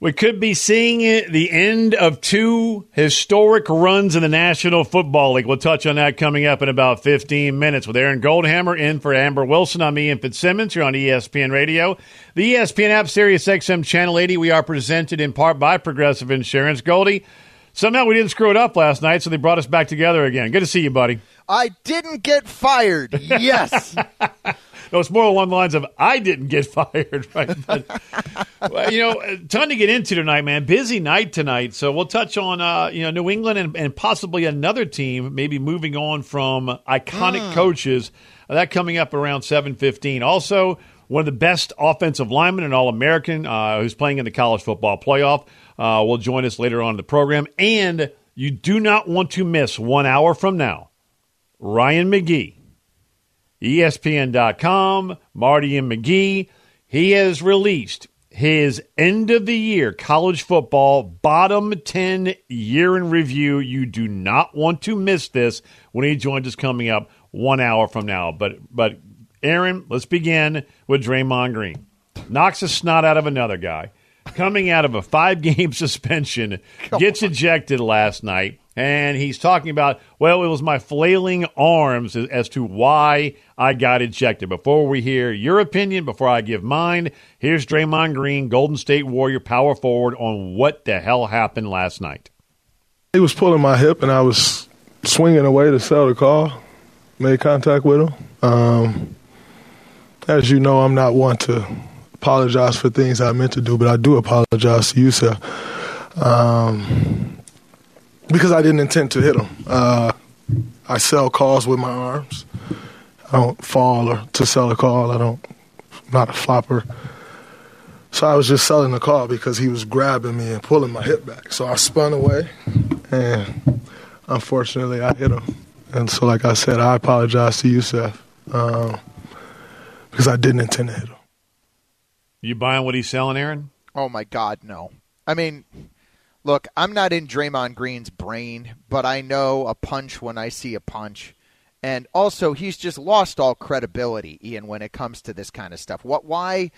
We could be seeing the end of two historic runs in the National Football League. We'll touch on that coming up in about 15 minutes with Aaron Goldhammer in for Amber Wilson. I'm Ian Fitzsimmons. You're on ESPN Radio. The ESPN app, Sirius XM Channel 80. We are presented in part by Progressive Insurance. Goldie, somehow we didn't screw it up last night, so they brought us back together again. Good to see you, buddy. I didn't get fired. Yes. No, it's more along the lines of I didn't get fired, right? But, you know, a ton to get into tonight, man. Busy night tonight, so we'll touch on uh, you know New England and, and possibly another team, maybe moving on from iconic coaches. Uh, that coming up around seven fifteen. Also, one of the best offensive linemen, an All American, uh, who's playing in the college football playoff, uh, will join us later on in the program. And you do not want to miss one hour from now, Ryan McGee. ESPN.com, Marty and McGee. He has released his end of the year college football bottom 10 year in review. You do not want to miss this when he joins us coming up one hour from now. But, but Aaron, let's begin with Draymond Green. Knocks a snot out of another guy. Coming out of a five game suspension, gets ejected last night. And he's talking about, well, it was my flailing arms as, as to why I got ejected. Before we hear your opinion, before I give mine, here's Draymond Green, Golden State Warrior power forward, on what the hell happened last night. He was pulling my hip, and I was swinging away to sell the call. Made contact with him. Um, as you know, I'm not one to apologize for things I meant to do, but I do apologize to you, sir, um, because I didn't intend to hit him. Uh, I sell calls with my arms. I don't fall or to sell a call. I don't. I'm not a flopper. So I was just selling the call because he was grabbing me and pulling my hip back. So I spun away, and unfortunately, I hit him. And so, like I said, I apologize to you, Seth, um, because I didn't intend to hit him. You buying what he's selling, Aaron? oh my God, no. I mean, look, I'm not in Draymond Green's brain, but I know a punch when I see a punch. And also, he's just lost all credibility, Ian, when it comes to this kind of stuff. What? Why?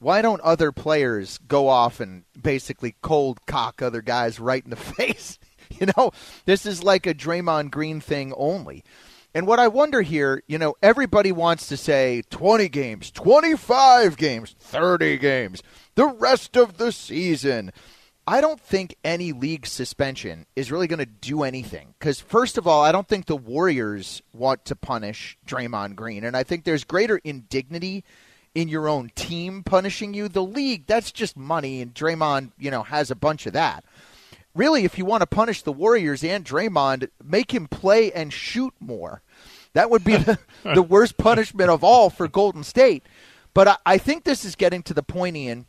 Why don't other players go off and basically cold cock other guys right in the face? You know, this is like a Draymond Green thing only. And what I wonder here, you know, everybody wants to say 20 games, 25 games, 30 games, the rest of the season. I don't think any league suspension is really going to do anything. Because, first of all, I don't think the Warriors want to punish Draymond Green. And I think there's greater indignity in your own team punishing you. The league, that's just money. And Draymond, you know, has a bunch of that really, if you want to punish the Warriors and Draymond, make him play and shoot more. That would be the, the worst punishment of all for Golden State. But I, I think this is getting to the point, Ian,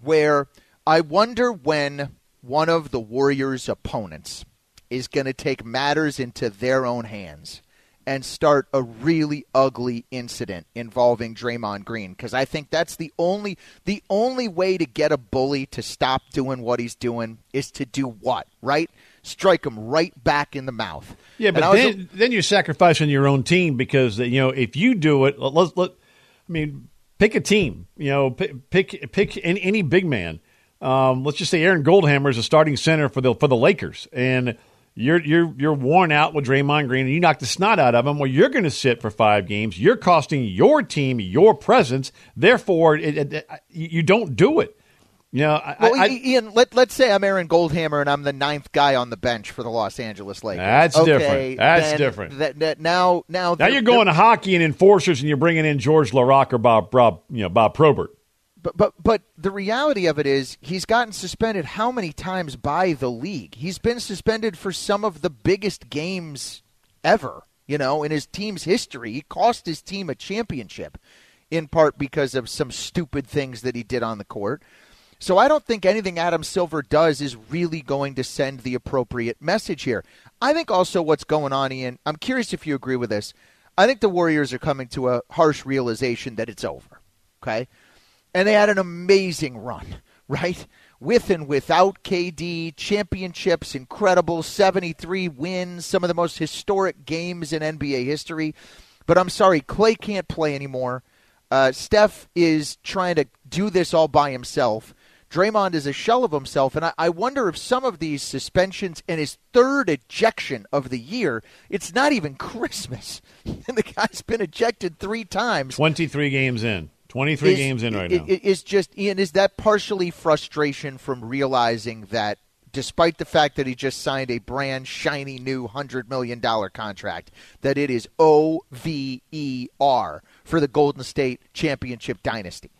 where I wonder when one of the Warriors' opponents is going to take matters into their own hands and start a really ugly incident involving Draymond Green because I think that's the only the only way to get a bully to stop doing what he's doing is to do what right strike him right back in the mouth. Yeah, but was then, then you're sacrificing your own team because you know if you do it, let's let. I mean, pick a team. You know, pick pick, pick any, any big man. Um, let's just say Aaron Goldhammer is a starting center for the for the Lakers, and you're you're you're worn out with Draymond Green, and you knock the snot out of him. Well, you're going to sit for five games. You're costing your team your presence. Therefore, it, it, it, you don't do it. You know, I, well, I, Ian, let, let's say I'm Aaron Goldhammer and I'm the ninth guy on the bench for the Los Angeles Lakers. That's okay, different. That's different. That, that now, now, now you're going to hockey and enforcers, and you're bringing in George Laraque or Bob, Bob you know, Bob Probert. But but but the reality of it is he's gotten suspended how many times by the league? He's been suspended for some of the biggest games ever, you know, in his team's history. He cost his team a championship in part because of some stupid things that he did on the court. So I don't think anything Adam Silver does is really going to send the appropriate message here. I think also what's going on, Ian, I'm curious if you agree with this. I think the Warriors are coming to a harsh realization that it's over. Okay? And they had an amazing run, right? With and without KD, championships, incredible 73 wins, some of the most historic games in NBA history. But I'm sorry, Clay can't play anymore. Uh, Steph is trying to do this all by himself. Draymond is a shell of himself, and I, I, wonder if some of these suspensions and his third ejection of the year, it's not even Christmas, and the guy's been ejected three times. Twenty-three games in, twenty-three is, games in right it, now. Is just Ian? Is that partially frustration from realizing that, despite the fact that he just signed a brand shiny new hundred million dollar contract, that it is O V E R for the Golden State championship dynasty?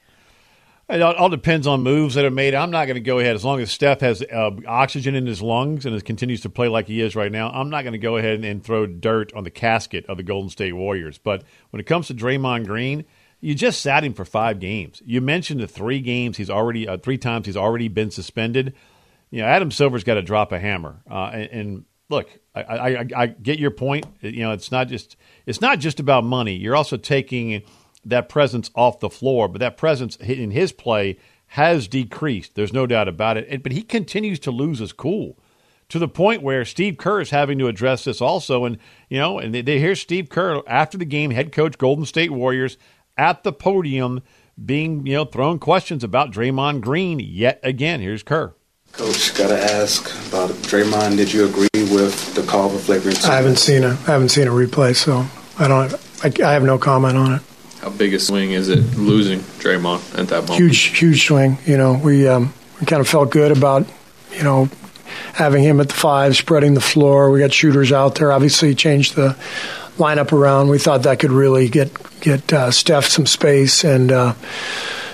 It all, depends on moves that are made. I'm not going to go ahead as long as Steph has uh, oxygen in his lungs and continues to play like he is right now. I'm not going to go ahead and, and, throw dirt on the casket of the Golden State Warriors. But when it comes to Draymond Green, you just sat him for five games. You mentioned the three games he's already uh, three times he's already been suspended. You know, Adam Silver's got to drop a hammer. Uh, and, and, look, I, I, I get your point. You know, it's not just it's not just about money. You're also taking that presence off the floor, but that presence in his play has decreased. There's no doubt about it. But he continues to lose his cool to the point where Steve Kerr is having to address this also. And, you know, and they, they hear Steve Kerr after the game, head coach, Golden State Warriors, at the podium being, you know, thrown questions about Draymond Green yet again. Here's Kerr. Coach, gotta ask about Draymond. Did you agree with the call of flagrant? I haven't seen a, I haven't seen a replay, so I don't. I, I have no comment on it. How big a swing is it losing Draymond at that moment? Huge, huge swing. You know, we um, we kind of felt good about you know having him at the five, spreading the floor. We got shooters out there. Obviously, changed the lineup around. We thought that could really get get uh, Steph some space, and uh,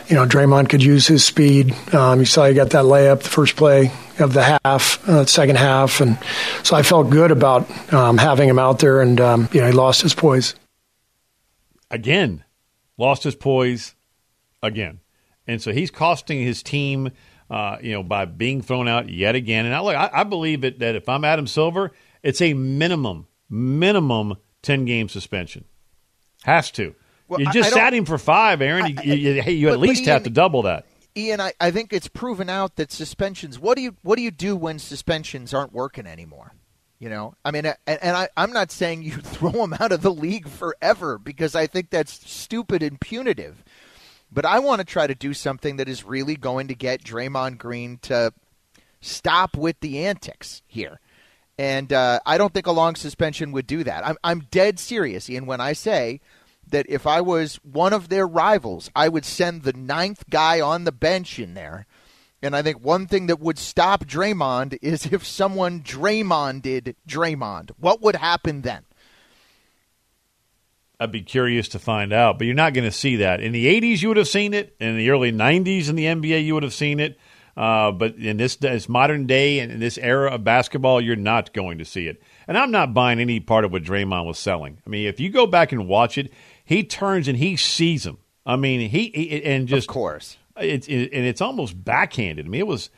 you know Draymond could use his speed. Um, you saw he got that layup the first play of the half, uh, second half, and so I felt good about um, having him out there. And um, you know he lost his poise again lost his poise again. And so he's costing his team, uh, you know, by being thrown out yet again. And I, look, I, I believe it, that if I'm Adam Silver, it's a minimum, minimum 10 game suspension. Has to. Well, you just sat him for five, Aaron. I, you, you, you but, at least Ian, have to double that. Ian, I, I think it's proven out that suspensions. What do you what do you do when suspensions aren't working anymore? You know, I mean, and, and I, I'm not saying you throw him out of the league forever because I think that's stupid and punitive. But I want to try to do something that is really going to get Draymond Green to stop with the antics here. And uh, I don't think a long suspension would do that. I'm, I'm dead serious, Ian, when I say that if I was one of their rivals, I would send the ninth guy on the bench in there and I think one thing that would stop Draymond is if someone Draymonded Draymond. What would happen then? I'd be curious to find out, but you're not going to see that. In the 80s, you would have seen it. In the early 90s in the NBA, you would have seen it. Uh, but in this, this modern day and in this era of basketball, you're not going to see it. And I'm not buying any part of what Draymond was selling. I mean, if you go back and watch it, he turns and he sees him. I mean, he, he and just of course it's it, and it's almost backhanded. I mean, it was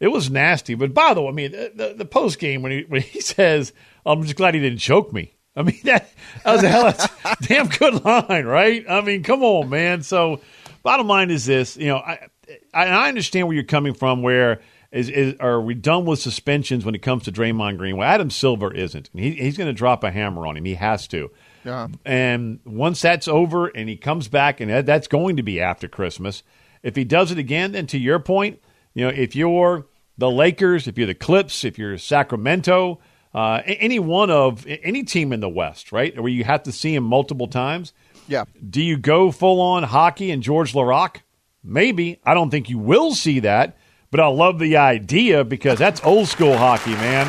it was nasty. But by the way, I mean the, the, the post game when he when he says, "I'm just glad he didn't choke me." I mean that, that was a hell of a damn good line, right? I mean, come on, man. So, bottom line is this: you know, I I, I understand where you're coming from. Where is, is are we done with suspensions when it comes to Draymond Green? Well, Adam Silver isn't. He, he's going to drop a hammer on him. He has to. Yeah. And once that's over, and he comes back, and that's going to be after Christmas if he does it again, then to your point, you know, if you're the Lakers, if you're the Clips, if you're Sacramento, uh, any one of any team in the West, right, where you have to see him multiple times. Yeah. Do you go full on hockey and George Laraque? Maybe. I don't think you will see that, but I love the idea because that's old school hockey, man.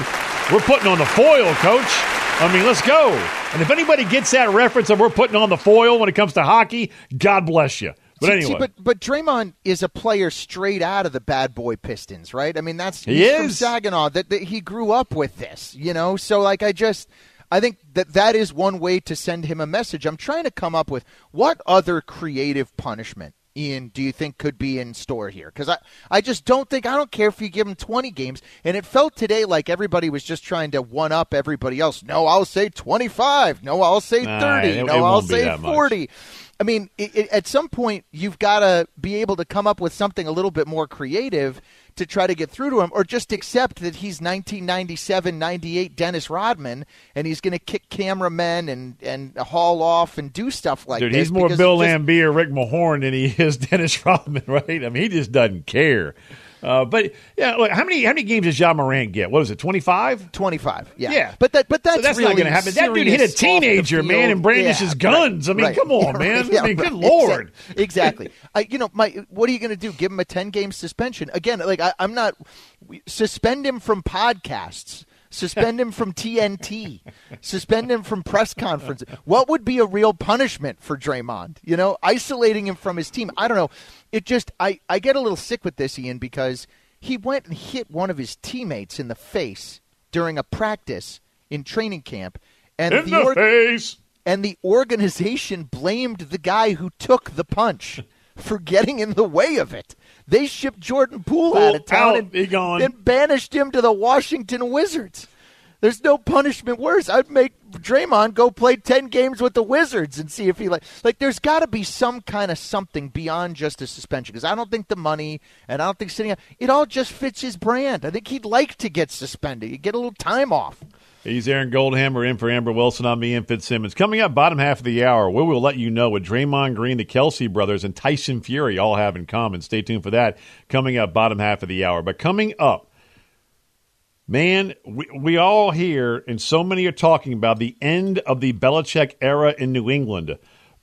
We're putting on the foil, coach. I mean, let's go. And if anybody gets that reference of we're putting on the foil when it comes to hockey, God bless you. But anyway, see, but but Draymond is a player straight out of the bad boy Pistons, right? I mean, that's he is from Saginaw. That, that he grew up with this, you know. So like, I just. I think that that is one way to send him a message. I'm trying to come up with what other creative punishment, Ian, do you think could be in store here? Because I, I just don't think I don't care if you give him 20 games. And it felt today like everybody was just trying to one up everybody else. No, I'll say 25. No, I'll say 30. Nah, it- no, it I'll say that much. 40. I mean, it, at some point, you've got to be able to come up with something a little bit more creative to try to get through to him, or just accept that he's 1997, 98 Dennis Rodman, and he's going to kick cameramen and, and haul off and do stuff like Dude, this. he's more Bill Laimbeer, Rick Mahorn than he is Dennis Rodman, right? I mean, he just doesn't care. Uh, but yeah, look, how many how many games does Ja Morant get? What is it, twenty five? 25. Yeah. Yeah. But that but that's, So that's really not going to happen. That dude hit a serious off the teenager, man, and brandishes Yeah, guns. I mean, right. come on, man. yeah, I mean, right. good lord. Exactly. I, you know, my what are you going to do? Give him a ten game suspension again? Like I, I'm not suspend him from podcasts. Suspend him from TNT. Suspend him from press conferences. What would be a real punishment for Draymond? You know, isolating him from his team. I don't know. It just I, I get a little sick with this, Ian, because he went and hit one of his teammates in the face during a practice in training camp, and In the org- face. and the organization blamed the guy who took the punch for getting in the way of it. They shipped Jordan Poole Poole out of town out, and, he gone. and banished him to the Washington Wizards. There's no punishment worse. I'd make Draymond go play ten games with the Wizards and see if he like. Like, there's got to be some kind of something beyond just a suspension because I don't think the money and I don't think sitting. out It all just fits his brand. I think he'd like to get suspended. He'd get a little time off. He's Aaron Goldhammer in for Amber Wilson. I'm Ian Fitzsimmons. Coming up, bottom half of the hour, we will let you know what Draymond Green, the Kelce brothers, and Tyson Fury all have in common. Stay tuned for that. Coming up, bottom half of the hour. But coming up, man, we, we all hear, and so many are talking about the end of the Belichick era in New England.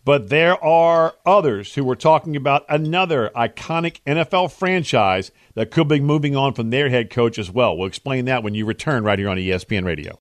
But there are others who were talking about another iconic NFL franchise that could be moving on from their head coach as well. We'll explain that when you return right here on ESPN Radio.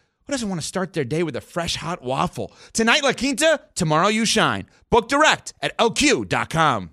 doesn't want to start their day with a fresh hot waffle? Tonight, La Quinta, tomorrow, you shine. Book direct at lq.com.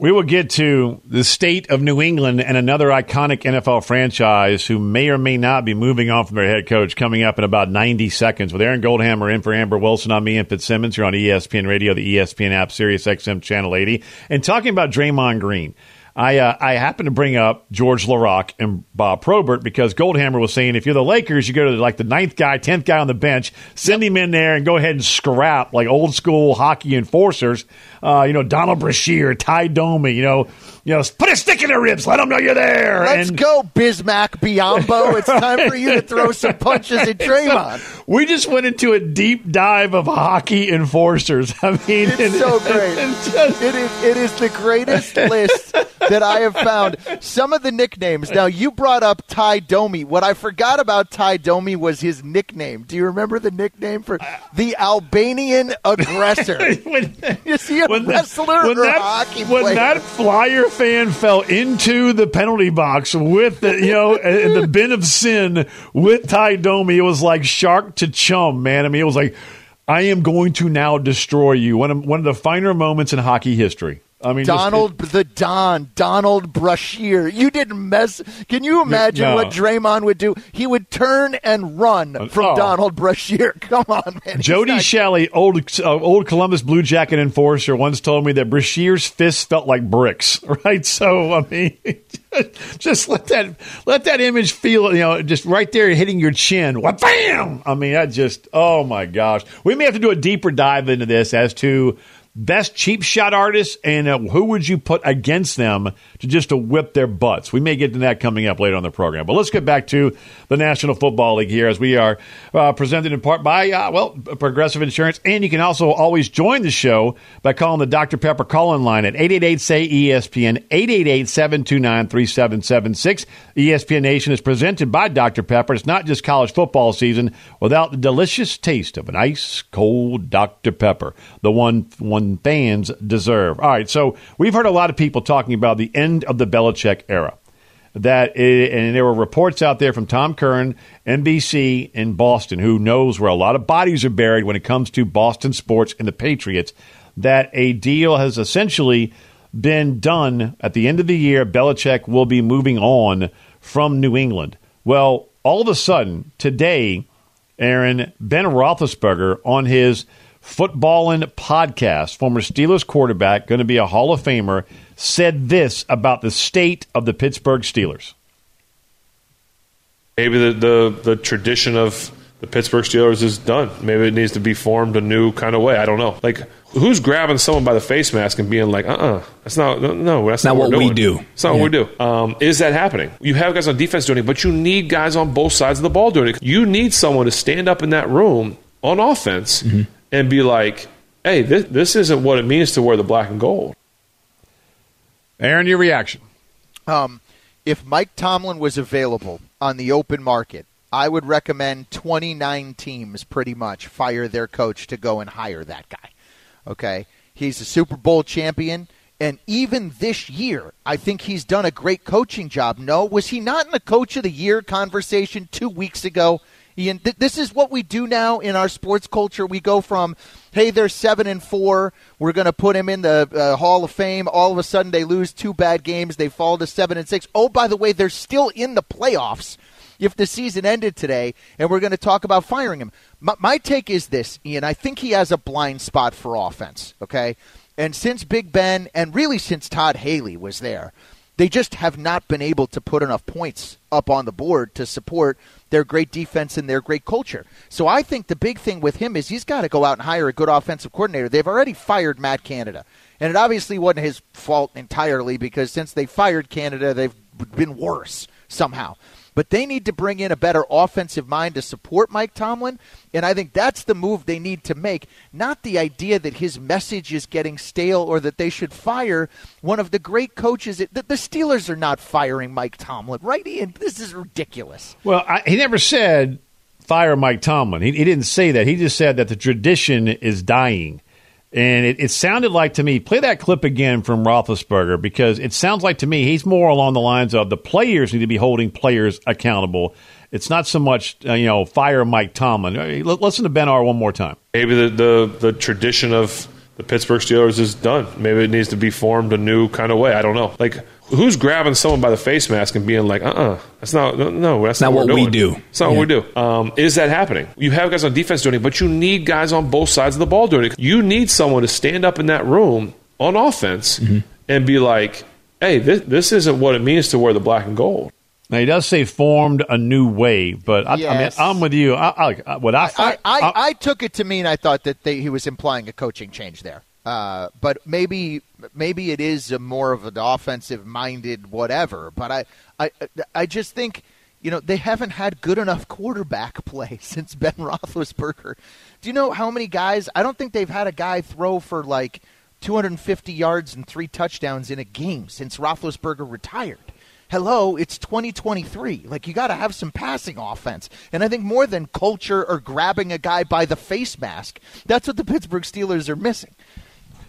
We will get to the state of New England and another iconic NFL franchise who may or may not be moving on from their head coach coming up in about 90 seconds with Aaron Goldhammer in for Amber Wilson. I'm Ian Fitzsimmons. You're on ESPN Radio, the ESPN app, Sirius XM Channel 80. And talking about Draymond Green, I, uh, I happen to bring up George Laraque and Bob Probert because Goldhammer was saying if you're the Lakers, you go to like the ninth guy, tenth guy on the bench, send him in there and go ahead and scrap like old school hockey enforcers. Uh, you know, Donald Brashear, Ty Domi, you know, you know, put a stick in their ribs, let them know you're there. Let's and go, Bismack Biyombo. It's time for you to throw some punches at Draymond. we just went into a deep dive of hockey enforcers. I mean, It's so great. it is it is the greatest list that I have found. Some of the nicknames. Now you brought up Ty Domi. What I forgot about Ty Domi was his nickname. Do you remember the nickname for the Albanian aggressor? is he a wrestler when or that, a hockey when player? that flyer fan fell into the penalty box with the you know in eh, the bin of sin with Ty Domi, it was like shark to chum, man. I mean, it was like I am going to now destroy you. One of one of the finer moments in hockey history. I mean, just- Donald the Don, Donald Brashear. You didn't mess. Can you imagine No. what Draymond would do? He would turn and run from oh. Donald Brashear. Come on, man. Jody not- Shelley, old uh, old Columbus Blue Jacket enforcer, once told me that Brashear's fists felt like bricks. Right, so I mean, just let that let that image feel, you know, just right there hitting your chin. What bam! I mean, that just oh my gosh. We may have to do a deeper dive into this as to best cheap shot artists, and uh, who would you put against them to just to whip their butts? We may get to that coming up later on the program. But let's get back to the National Football League here as we are uh, presented in part by, uh, well, Progressive Insurance. And you can also always join the show by calling the Dr. Pepper call-in line at 888-SAY-ESPN, 888-729-3776. ESPN Nation is presented by Dr. Pepper. It's not just college football season without the delicious taste of an ice cold Dr. Pepper, the one one fans deserve. All right, so we've heard a lot of people talking about the end of the Belichick era. That it, and there were reports out there from Tom Curran, NBC in Boston, who knows where a lot of bodies are buried when it comes to Boston sports and the Patriots. That a deal has essentially been done at the end of the year. Belichick will be moving on from New England. Well, all of a sudden today, Aaron Ben Roethlisberger on his Footballin' podcast, former Steelers quarterback, going to be a Hall of Famer, said this about the state of the Pittsburgh Steelers. Maybe the, the, the tradition of the Pittsburgh Steelers is done. Maybe it needs to be formed a new kind of way. I don't know. Like, who's grabbing someone by the face mask and being like, uh uh that's not, no, that's not, not what, what we do. It's not yeah. what we do. Um, is that happening? You have guys on defense doing it, but you need guys on both sides of the ball doing it. You need someone to stand up in that room on offense mm-hmm. And be like, hey, this, this isn't what it means to wear the black and gold. Aaron, your reaction? Um, if Mike Tomlin was available on the open market, I would recommend 29 teams pretty much fire their coach to go and hire that guy. Okay? He's a Super Bowl champion. And even this year, I think he's done a great coaching job. No, was he not in the coach of the year conversation two weeks ago? Ian, th- this is what we do now in our sports culture. We go from, hey, they're seven and four. We're going to put him in the uh, Hall of Fame. All of a sudden, they lose two bad games. They fall to seven and six. Oh, by the way, they're still in the playoffs if the season ended today, and we're going to talk about firing him. My, my, take is this, Ian. I think he has a blind spot for offense, okay? And since Big Ben, and really since Todd Haley was there, they just have not been able to put enough points up on the board to support their great defense and their great culture. So I think the big thing with him is he's got to go out and hire a good offensive coordinator. They've already fired Matt Canada. And it obviously wasn't his fault entirely because since they fired Canada, they've been worse somehow but they need to bring in a better offensive mind to support Mike Tomlin. And I think that's the move they need to make, not the idea that his message is getting stale or that they should fire one of the great coaches. The, Steelers are not firing Mike Tomlin, right, Ian? This is ridiculous. Well, I, he never said fire Mike Tomlin. He, he didn't say that. He just said that the tradition is dying. And it, it, sounded like to me, play that clip again from Roethlisberger because it sounds like to me he's more along the lines of the players need to be holding players accountable. It's not so much, uh, you know, fire Mike Tomlin. Uh, listen to Ben R one more time. Maybe the, the, the tradition of the Pittsburgh Steelers is done. Maybe it needs to be formed a new kind of way. I don't know. Like, who's grabbing someone by the face mask and being like, uh uh-uh, uh, that's not, no, that's not, not what, we do. It's not yeah. what we do. Um, is that happening? You have guys on defense doing it, but you need guys on both sides of the ball doing it. You need someone to stand up in that room on offense mm-hmm. and be like, hey, this, this isn't what it means to wear the black and gold. Now he does say formed a new way, but I, yes. I mean I'm with you. I, I, what I, I, I, I, took it to mean I thought that they, he was implying a coaching change there. Uh, but maybe maybe it is more of an offensive minded whatever. But I, I I just think you know they haven't had good enough quarterback play since Ben Roethlisberger. Do you know how many guys? I don't think they've had a guy throw for like 250 yards and three touchdowns in a game since Roethlisberger retired. Hello, it's 2023. Like you got to have some passing offense, and I think more than culture or grabbing a guy by the face mask, that's what the Pittsburgh Steelers are missing.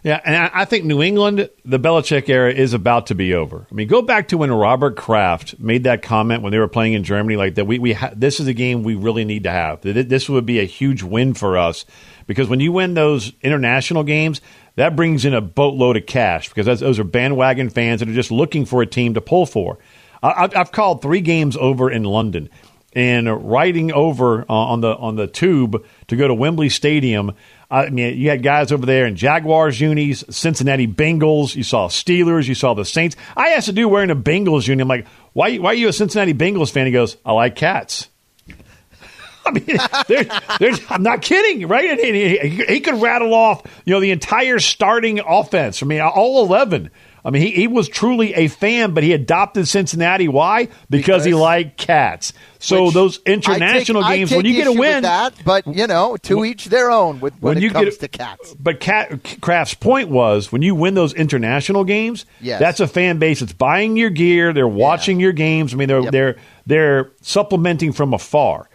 Yeah, and I think New England, the Belichick era is about to be over. I mean, go back to when Robert Kraft made that comment when they were playing in Germany, like that. We we ha- this is a game we really need to have. This would be a huge win for us because when you win those international games, that brings in a boatload of cash because those are bandwagon fans that are just looking for a team to pull for. I, I've called three games over in London and riding over uh, on the on the tube to go to Wembley Stadium. I mean, you had guys over there in Jaguars unis, Cincinnati Bengals. You saw Steelers. You saw the Saints. I asked a dude wearing a Bengals uni. I'm like, why? Why are you a Cincinnati Bengals fan? He goes, I like cats. I mean, they're, they're, I'm not kidding, right? And he, he, he could rattle off, you know, the entire starting offense. I mean, all 11. I mean, he, he was truly a fan, but he adopted Cincinnati. Why? Because, he liked cats. So Which those international take- games, when you get a win, that, but you know, to each their own. With when, when it you comes get to cats, But Cat, Kraft's point was when you win those international games, Yes. that's a fan base that's buying your gear, they're watching your games. I mean, they're they're they're supplementing from afar,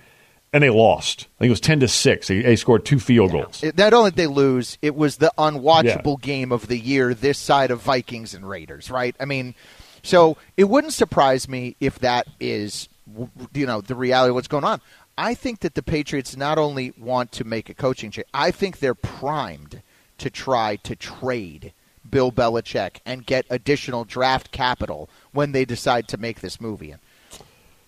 and they lost. I think it was ten to six. They, they scored two field goals. It- not only did they lose, it was the unwatchable game of the year this side of Vikings and Raiders, right? I mean, so it wouldn't surprise me if that is, you know, the reality of what's going on. I think that the Patriots not only want to make a coaching change, I think they're primed to try to trade Bill Belichick and get additional draft capital when they decide to make this movie.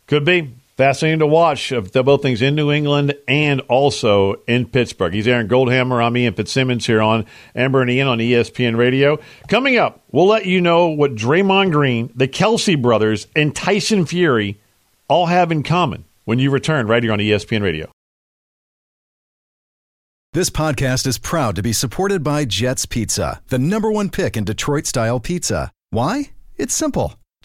Could be fascinating to watch uh, of both things in New England and also in Pittsburgh. He's Aaron Goldhammer. I'm Ian Fitzsimmons here on Amber and Ian on ESPN Radio. Coming up, we'll let you know what Draymond Green, the Kelce brothers, and Tyson Fury all have in common when you return right here on ESPN Radio. This podcast is proud to be supported by Jets Pizza, the number one pick in Detroit style pizza. Why? It's simple.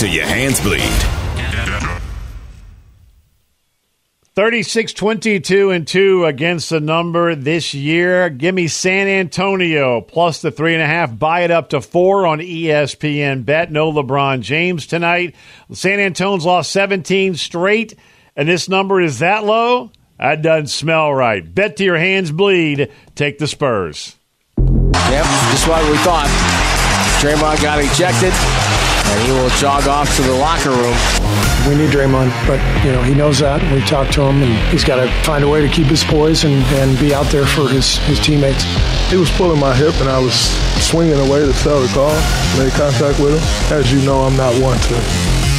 Till your hands bleed. 36 22 and 2 against the number this year. Give me San Antonio plus the three and a half. Buy it up to four on ESPN. Bet no LeBron James tonight. San Antonio's lost 17 straight, and this number is that low? That doesn't smell right. Bet to your hands bleed. Take the Spurs. Yep, just what we thought. Draymond got ejected, and he will jog off to the locker room. We need Draymond, but you know he knows that. We talked to him, and he's got to find a way to keep his poise and, and be out there for his, his teammates. He was pulling my hip, and I was swinging away to sell the call. Made contact with him. As you know, I'm not one to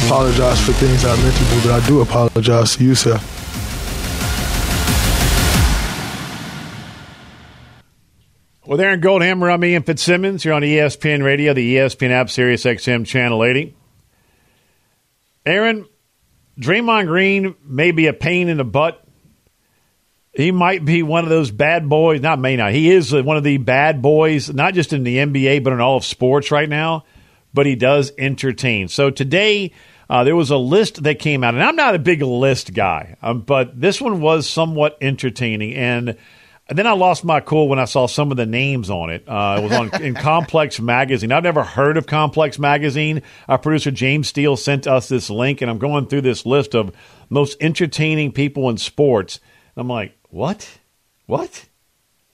apologize for things I meant to do, but I do apologize to you, sir. With Aaron Goldhammer, I'm Ian Fitzsimmons. You're on ESPN Radio, the ESPN app, Sirius XM Channel 80. Aaron, Draymond Green may be a pain in the butt. He might be one of those bad boys. Not may not. He is one of the bad boys, not just in the NBA, but in all of sports right now. But he does entertain. So today, uh, there was a list that came out, and I'm not a big list guy, um, but this one was somewhat entertaining. And and then I lost my cool when I saw some of the names on it. Uh, it was on in Complex Magazine. I've never heard of Complex Magazine. Our producer James Steele sent us this link, and I'm going through this list of most entertaining people in sports. And I'm like, what? What?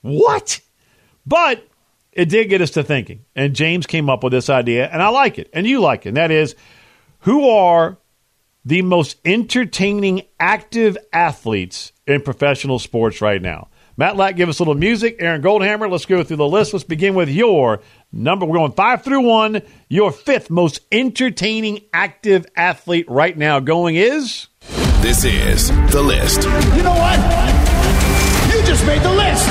What? But it did get us to thinking, and James came up with this idea, and I like it, and you like it. And that is, who are the most entertaining active athletes in professional sports right now? Matlack, give us a little music. Aaron Goldhammer, let's go through the list. Let's begin with your number. We're going five through one. Your fifth most entertaining active athlete right now going is. This is The List. You know what? You just made the list.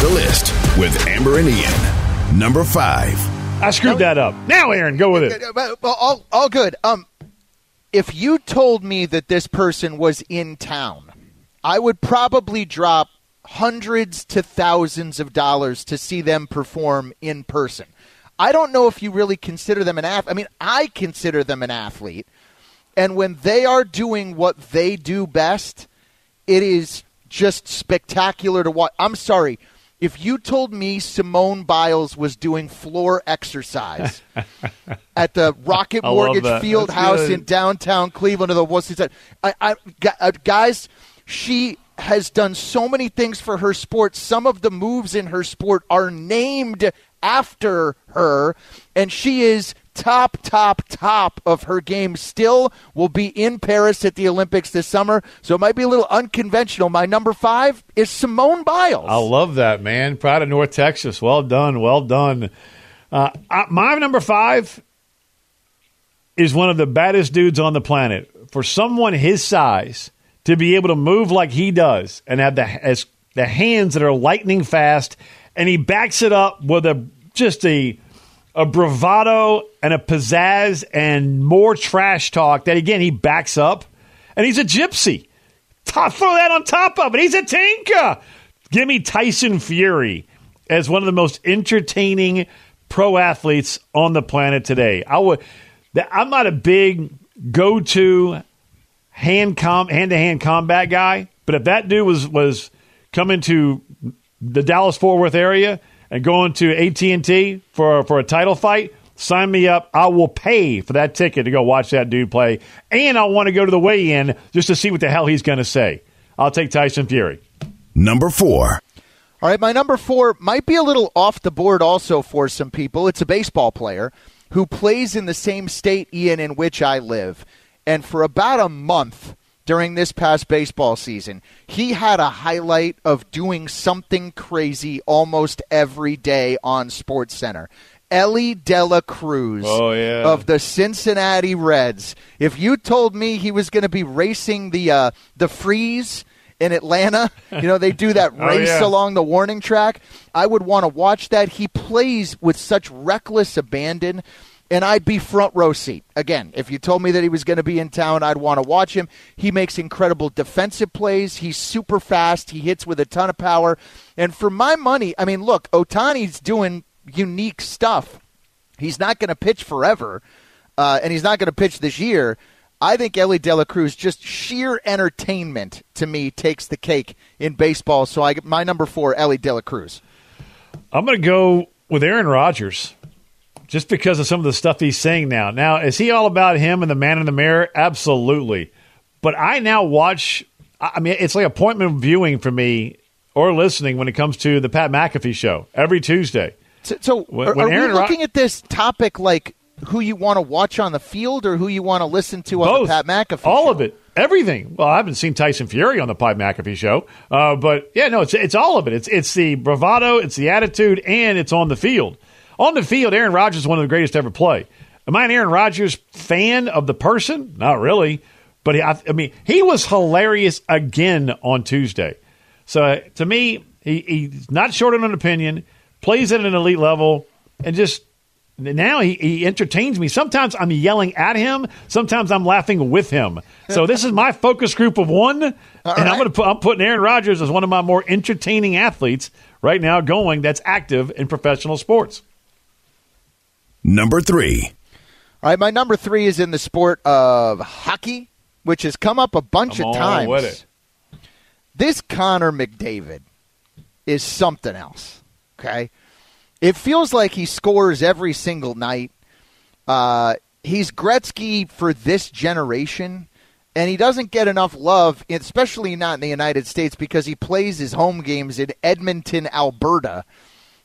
The List with Amber and Ian. Number five. I screwed that up. Now, Aaron, go with it. All, all good. Um, if you told me that this person was in town, I would probably drop hundreds to thousands of dollars to see them perform in person. I don't know if you really consider them an athlete. I mean, I consider them an athlete. And when they are doing what they do best, it is just spectacular to watch. I'm sorry. If you told me Simone Biles was doing floor exercise at the Rocket I Mortgage that. Field That's House good. in downtown Cleveland or the what's he said, I, I, uh, guys, she has done so many things for her sport. Some of the moves in her sport are named after her, and she is top, top, top of her game. Still will be in Paris at the Olympics this summer, so it might be a little unconventional. My number five is Simone Biles. I love that, man. Proud of North Texas. Well done. Well done. Uh, my number five is one of the baddest dudes on the planet. For someone his size to be able to move like he does and have the as the hands that are lightning fast, and he backs it up with a just a a bravado and a pizzazz and more trash talk that again he backs up, and he's a gypsy. Top, throw that on top of it. He's a tinker. Give me Tyson Fury as one of the most entertaining pro athletes on the planet today. I would. I'm not a big go-to hand com hand to hand combat guy, but if that dude was was coming to the Dallas Fort Worth area and going to AT and T for for a title fight, sign me up. I will pay for that ticket to go watch that dude play, and I want to go to the weigh in just to see what the hell he's going to say. I'll take Tyson Fury. Number four. All right, my number four might be a little off the board also for some people. It's a baseball player who plays in the same state, Ian, in which I live. And for about a month during this past baseball season, he had a highlight of doing something crazy almost every day on Sports Center. Elly De La Cruz Oh, yeah. of the Cincinnati Reds. If you told me he was going to be racing the uh, the freeze in Atlanta, you know they do that Oh, race yeah. along the warning track. I would want to watch that. He plays with such reckless abandon, and I'd be front row seat. Again, if you told me that he was going to be in town, I'd want to watch him. He makes incredible defensive plays. He's super fast. He hits with a ton of power. And for my money, I mean, look, Ohtani's doing unique stuff. He's not going to pitch forever, uh, and he's not going to pitch this year. I think Elly De La Cruz, just sheer entertainment to me, takes the cake in baseball. So I my number four, Elly De La Cruz. I'm going to go with Aaron Rodgers just because of some of the stuff he's saying now. Now, is he all about him and the man in the mirror? Absolutely. But I now watch, I mean, it's like appointment viewing for me or listening when it comes to the Pat McAfee show every Tuesday. So, so When- are, when are we looking at this topic like who you want to watch on the field or who you want to listen to on Both. the Pat McAfee? all show? of it, everything. Well, I haven't seen Tyson Fury on the Pat McAfee show, uh, but yeah, no, it's it's all of it. It's it's the bravado, it's the attitude, and it's on the field. On the field, Aaron Rodgers is one of the greatest to ever play. Am I an Aaron Rodgers fan of the person? Not really, but he, I, I mean, he was hilarious again on Tuesday. So uh, to me, he, he's not short on an opinion, plays at an elite level, and just now he, he entertains me. Sometimes I'm yelling at him. Sometimes I'm laughing with him. So this is my focus group of one, and I'm going to put I'm putting Aaron Rodgers as one of my more entertaining athletes right now going that's active in professional sports. Number three. All right, my number three is in the sport of hockey, which has come up a bunch Come of on times. with it. This Connor McDavid is something else. Okay, it feels like he scores every single night. Uh, he's Gretzky for this generation, and he doesn't get enough love, especially not in the United States, because he plays his home games in Edmonton, Alberta,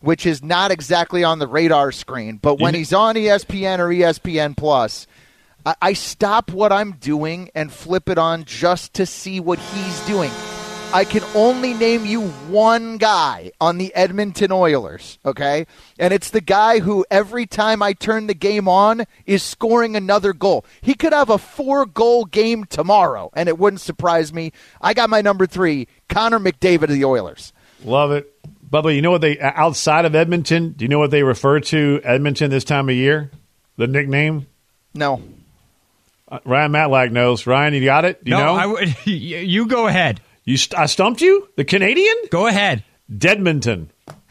which is not exactly on the radar screen. But when he's on ESPN or ESPN Plus, I, I stop what I'm doing and flip it on just to see what he's doing. I can only name you one guy on the Edmonton Oilers, okay? And it's the guy who every time I turn the game on is scoring another goal. He could have a four goal game tomorrow, and it wouldn't surprise me. I got my number three, Connor McDavid of the Oilers. Love it. Bubba, you know what they outside of Edmonton? Do you know what they refer to Edmonton this time of year? The nickname? No. Uh, Ryan Matlack knows. Ryan, you got it? Do you no, know? I. You go ahead. You st- I stumped you? The Canadian? Go ahead. Deadmonton.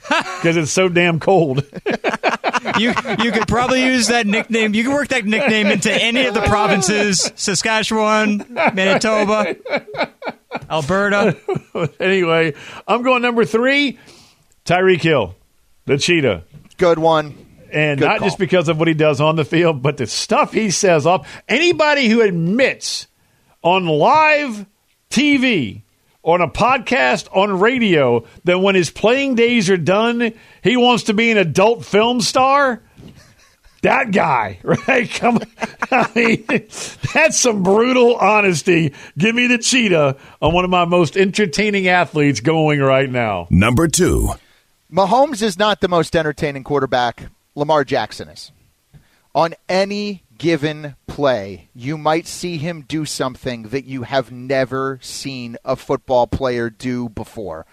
Because it's so damn cold. you you could probably use that nickname. You can work that nickname into any of the provinces: Saskatchewan, Manitoba, Alberta. anyway, I'm going number three. Tyreek Hill, the cheetah. Good one. And Good not call. just because of what he does on the field, but the stuff he says off. Anybody who admits on live TV, on a podcast, on radio, that when his playing days are done, he wants to be an adult film star. That guy, right? Come, I mean, that's some brutal honesty. Give me the cheetah on one of my most entertaining athletes going right now. Number two. Mahomes is not the most entertaining quarterback. Lamar Jackson is. On any given play, you might see him do something that you have never seen a football player do before.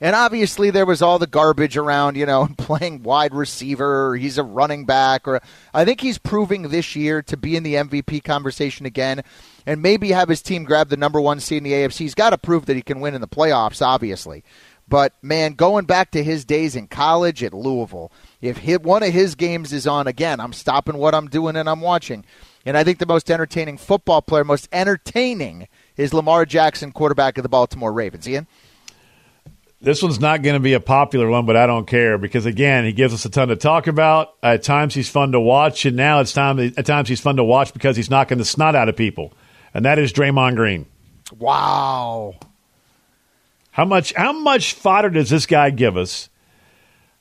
And obviously, there was all the garbage around, you know, playing wide receiver, or he's a running back, or I think he's proving this year to be in the MVP conversation again, and maybe have his team grab the number one seed in the AFC. He's got to prove that he can win in the playoffs, obviously. But man, going back to his days in college at Louisville, if hit, one of his games is on again, I'm stopping what I'm doing and I'm watching. And I think the most entertaining football player, most entertaining, is Lamar Jackson, quarterback of the Baltimore Ravens. Ian. This one's not going to be a popular one, but I don't care because again, he gives us a ton to talk about. At times, he's fun to watch, and now it's time. At times, he's fun to watch because he's knocking the snot out of people, and that is Draymond Green. Wow. How much? How much fodder does this guy give us?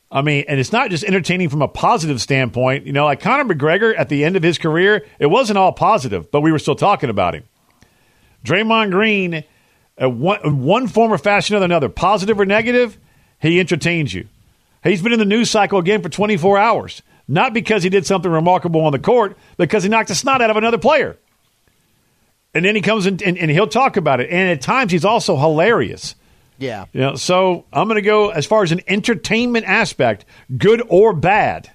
I mean, and it's not just entertaining from a positive standpoint. You know, like Conor McGregor at the end of his career, it wasn't all positive, but we were still talking about him. Draymond Green, one, one form or fashion or another, positive or negative, he entertains you. He's been in the news cycle again for 24 hours, not because he did something remarkable on the court, because he knocked the snot out of another player. And then he comes in and, and he'll talk about it. And at times, he's also hilarious. Yeah. You know, so I'm going to go as far as an entertainment aspect, good or bad.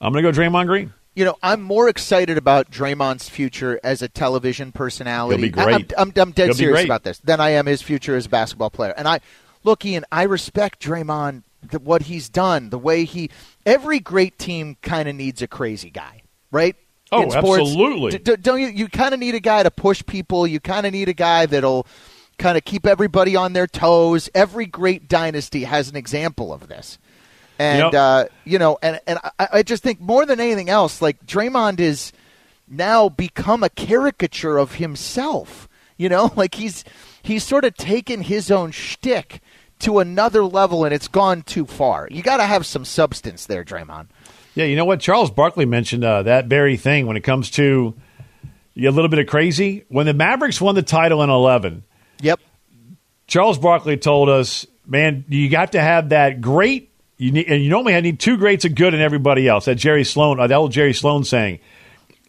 I'm going to go Draymond Green. You know, I'm more excited about Draymond's future as a television personality. He'll be great. I, am I'm dead He'll serious about this than I am his future as a basketball player. And I look, Ian, I respect Draymond, the, what he's done, the way he. Every great team kind of needs a crazy guy, right? Oh, sports. absolutely. D- don't you? You kind of need a guy to push people. You kind of need a guy that'll kind of keep everybody on their toes. Every great dynasty has an example of this. And Yep. uh, you know, and and I, I just think more than anything else, like Draymond is now become a caricature of himself. You know, like he's he's sort of taken his own shtick to another level, and it's gone too far. You got to have some substance there, Draymond. Yeah, you know what? Charles Barkley mentioned uh, that very thing when it comes to a little bit of crazy. When the Mavericks won the title in 11, Yep. Charles Barkley told us, man, you got to have that great, you need, and you normally need two greats of good in everybody else. That Jerry Sloan, uh, that old Jerry Sloan saying.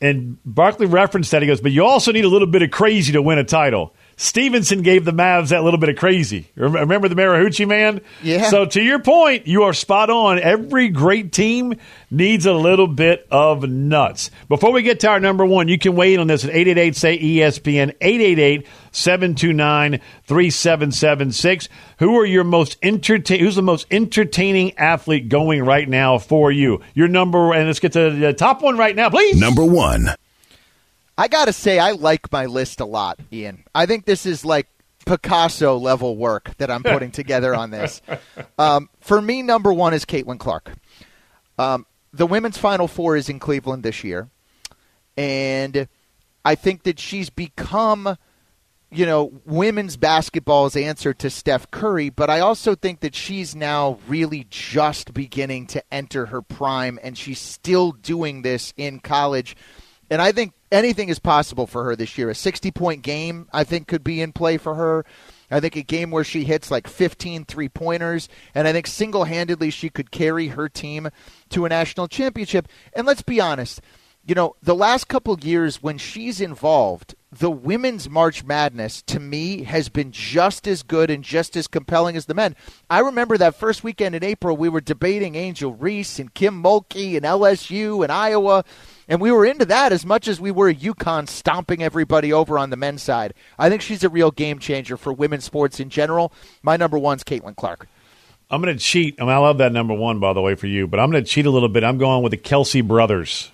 And Barkley referenced that. He goes, but you also need a little bit of crazy to win a title. Stevenson gave the Mavs that little bit of crazy. Remember the Marihucci man? Yeah. So to your point, you are spot on. Every great team needs a little bit of nuts. Before we get to our number one, you can weigh in on this at 888 say ESPN 888 729 3776. Who are your most entertain? Who's the most entertaining athlete going right now for you? Your number, and let's get to the top one right now, please. Number one. I got to say, I like my list a lot, Ian. I think this is like Picasso level work that I'm putting together on this. Um, for me, number one is Caitlin Clark. Um, the women's Final Four is in Cleveland this year, and I think that she's become, you know, women's basketball's answer to Steph Curry. But I also think that she's now really just beginning to enter her prime, and she's still doing this in college. And I think anything is possible for her this year. A 60 point game, I think, could be in play for her. I think a game where she hits like 15 three pointers, and I think single handedly she could carry her team to a national championship. And let's be honest, you know, the last couple years when she's involved, the women's March Madness to me has been just as good and just as compelling as the men. I remember that first weekend in April, we were debating Angel Reese and Kim Mulkey and LSU and Iowa. And we were into that as much as we were UConn stomping everybody over on the men's side. I think she's a real game changer for women's sports in general. My number one's Caitlin Clark. I'm going to cheat. I, mean, I love that number one, by the way, for you, but I'm going to cheat a little bit. I'm going with the Kelce brothers.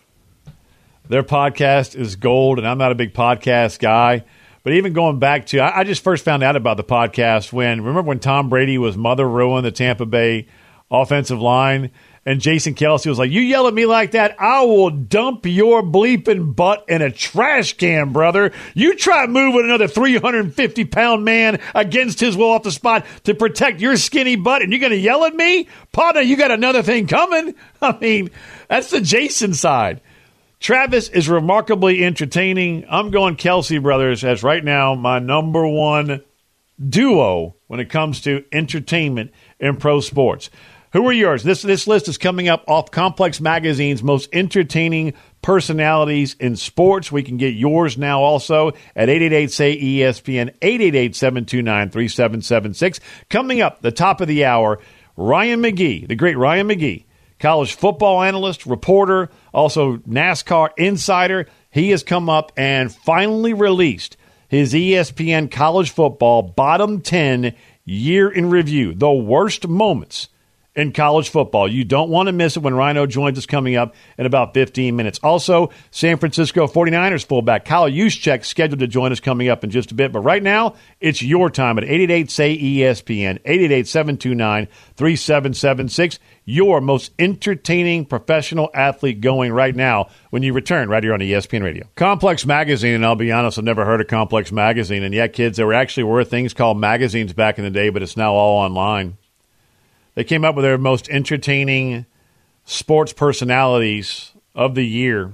Their podcast is gold, and I'm not a big podcast guy. But even going back to, I, just first found out about the podcast when, remember when Tom Brady was mother ruin the Tampa Bay offensive line? And Jason Kelce was like, You yell at me like that, I will dump your bleeping butt in a trash can, brother. You try moving another 350 pound man against his will off the spot to protect your skinny butt, and you're going to yell at me? Partner, you got another thing coming. I mean, that's the Jason side. Travis is remarkably entertaining. I'm going Kelce Brothers as right now my number one duo when it comes to entertainment in pro sports. Who are yours? This this list is coming up off Complex Magazine's most entertaining personalities in sports. We can get yours now also at 888 say ESPN 888 729 3776. Coming up the top of the hour, Ryan McGee, the great Ryan McGee, college football analyst, reporter, also NASCAR insider. He has come up and finally released his ESPN college football bottom 10 year in review, the worst moments in college football. You don't want to miss it when Rhino joins us coming up in about 15 minutes. Also, San Francisco 49ers fullback Kyle Juszczyk scheduled to join us coming up in just a bit. But right now, it's your time at 888-SAY-ESPN, 888-729-3776. Your most entertaining professional athlete going right now when you return right here on ESPN Radio. Complex Magazine, and I'll be honest, I've never heard of Complex Magazine. And yet, kids, there actually were things called magazines back in the day, but it's now all online. They came up with their most entertaining sports personalities of the year.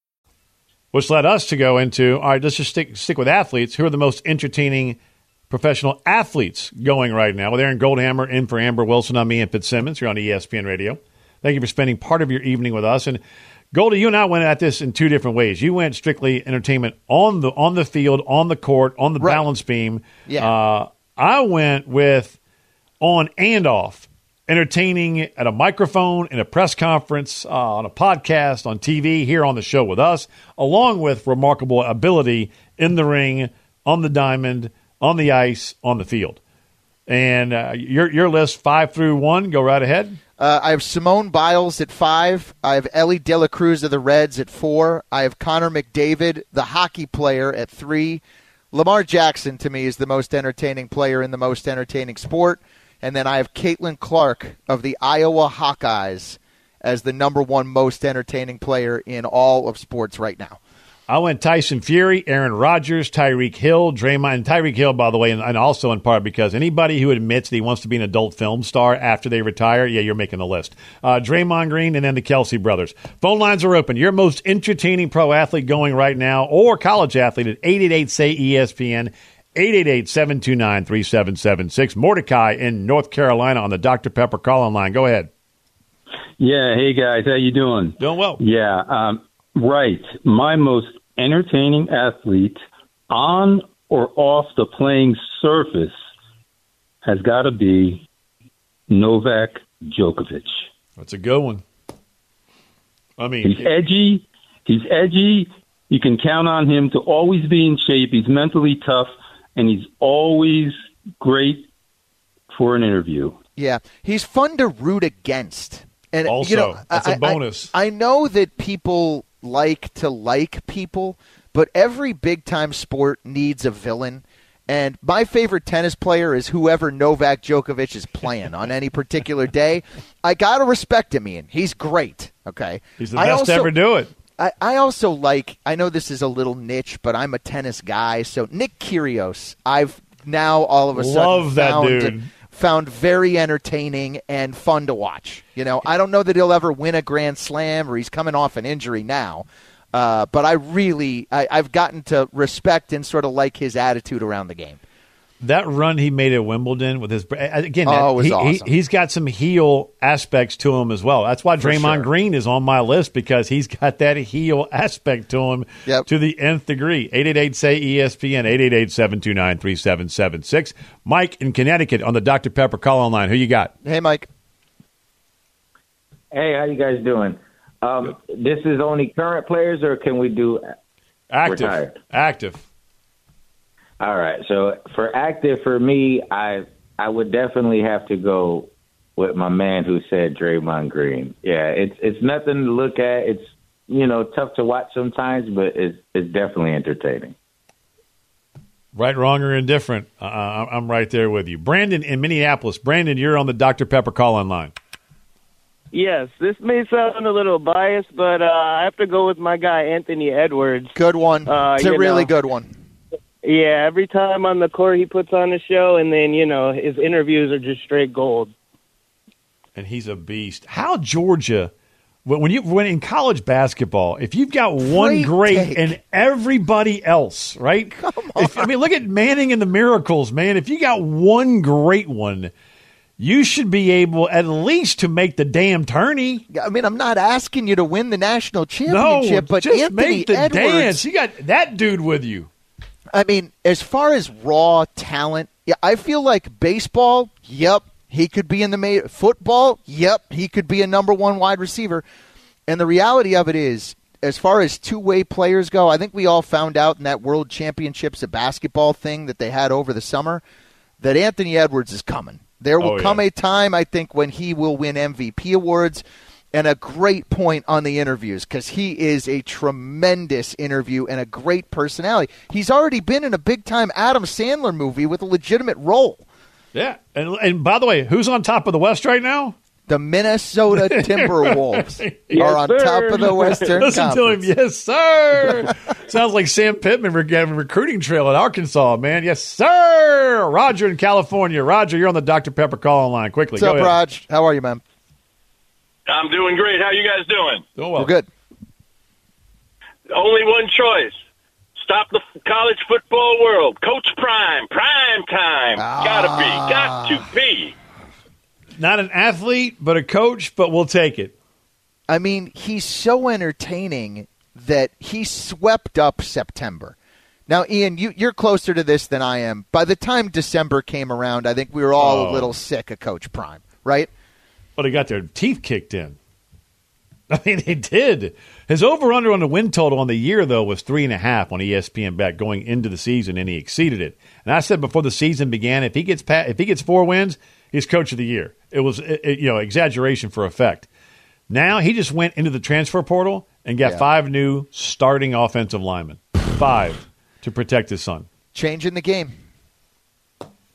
which led us to go into all right, let's just stick stick with athletes. Who are the most entertaining professional athletes going right now? With Aaron Goldhammer in for Amber Wilson on me and Fitzsimmons here on ESPN Radio. Thank you for spending part of your evening with us. And Goldie, you and I went at this in two different ways. You went strictly entertainment on the on the field, on the court, on the right. balance beam. Yeah. Uh, I went with on and off entertaining at a microphone, in a press conference, uh, on a podcast, on TV, here on the show with us, along with remarkable ability in the ring, on the diamond, on the ice, on the field. And uh, your your list five through one, go right ahead. Uh, I have Simone Biles at five. I have Elly De La Cruz of the Reds at four. I have Connor McDavid, the hockey player, at three. Lamar Jackson to me is the most entertaining player in the most entertaining sport. And then I have Caitlin Clark of the Iowa Hawkeyes as the number one most entertaining player in all of sports right now. I went Tyson Fury, Aaron Rodgers, Tyreek Hill, Draymond, Tyreek Hill, by the way, and, and, also in part because anybody who admits that he wants to be an adult film star after they retire, yeah, you're making the list. Uh, Draymond Green and then the Kelce brothers. Phone lines are open. Your most entertaining pro athlete going right now or college athlete at 888 say ESPN. 888 729 3776. Mordecai in North Carolina on the Dr. Pepper call line. Go ahead. Yeah. Hey, guys. How you doing? Doing well. Yeah. Um, right. My most entertaining athlete on or off the playing surface has got to be Novak Djokovic. That's a good one. I mean, he's edgy. He's edgy. You can count on him to always be in shape. He's mentally tough and he's always great for an interview. Yeah, he's fun to root against. And also, you know, that's I, a bonus. I, I know that people like to like people, but every big time sport needs a villain. And my favorite tennis player is whoever Novak Djokovic is playing on any particular day. I gotta respect him, Ian. He's great. Okay, he's the best also, to ever do it. I, I also like. I know this is a little niche, but I'm a tennis guy. So Nick Kyrgios, I've now all of a sudden love that found, dude. Found very entertaining and fun to watch. You know, I don't know that he'll ever win a Grand Slam, or he's coming off an injury now. Uh, but I really, I, I've gotten to respect and sort of like his attitude around the game. That run he made at Wimbledon with his again, Oh, that- it was he, awesome. he, has got some heel aspects to him as well. That's why For Draymond sure. Green is on my list because he's got that heel aspect to him to the nth degree. 888 say ESPN 888 729 3776. Mike in Connecticut on the Dr Pepper call online. Who you got? Hey, Mike. Hey, how you guys doing? Um, this is only current players, or can we do Active. retired? Active. All right. So for active, for me, I I would definitely have to go with my man who said Draymond Green. Yeah, it's it's nothing to look at. It's you know tough to watch sometimes, but it's it's definitely entertaining. Right, wrong, or indifferent. Uh, I'm right there with you. Brandon in Minneapolis. Brandon, you're on the Dr Pepper call online. Yes, this may sound a little biased, but uh, I have to go with my guy Anthony Edwards. Good one. Uh, it's a really know. good one. Yeah, every time on the court he puts on a show, and then you know his interviews are just straight gold. and he's a beast. How Georgia, when when you when in college basketball, if you've got one Great great take. and everybody else, right? Come on. If, I mean, look at Manning and the Miracles, man. If you got one great one, you should be able at least to make the damn tourney. I mean, I'm not asking you to win the national No, championship, but just Anthony make the Edwards. dance. You got that dude with you. I mean, as far as raw talent, yeah, I feel like baseball. Yep, he could be in the ma- football. Yep, he could be a number one wide receiver. And the reality of it is, as far as two way players go, I think we all found out in that World Championships of basketball thing that they had over the summer that Anthony Edwards is coming. There will Oh, yeah. come a time, I think, when he will win MVP awards. And a great point on the interviews because he is a tremendous interview and a great personality. He's already been in a big time Adam Sandler movie with a legitimate role. Yeah, and and by the way, who's on top of the West right now? The Minnesota Timberwolves are on top of the Western Listen Conference. to him, yes, sir. Sounds like Sam Pittman having a recruiting trail at Arkansas, man. Yes, sir. Roger in California. Roger, you're on the Dr Pepper call line. Quickly, What's go up, ahead. Raj? How are you, man? I'm doing great. How you guys doing? Doing We're good. Only one choice. Stop the college football world. Coach Prime. Prime time. Gotta be. Ah. Got to be. Not an athlete, but a coach. But we'll take it. I mean, he's so entertaining that he swept up September. Now, Ian, you, you're closer to this than I am. By the time December came around, I think we were all Oh. a little sick of Coach Prime, right? But they got their teeth kicked in. I mean, they did. His over under on the win total on the year though was three and a half on ESPN bet going into the season, and he exceeded it. And I said before the season began, if he gets pa- if he gets four wins, he's coach of the year. It was it- you know exaggeration for effect. Now he just went into the transfer portal and got Yeah. five new starting offensive linemen, five to protect his son. Changing the game.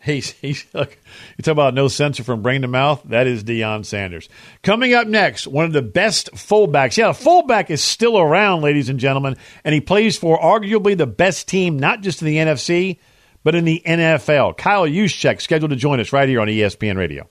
He's he's look, you talk about no censor from brain to mouth. That is Deion Sanders. Coming up next, one of the best fullbacks. Yeah, a fullback is still around, ladies and gentlemen, and he plays for arguably the best team, not just in the NFC, but in the NFL. Kyle Juszczyk scheduled to join us right here on ESPN Radio.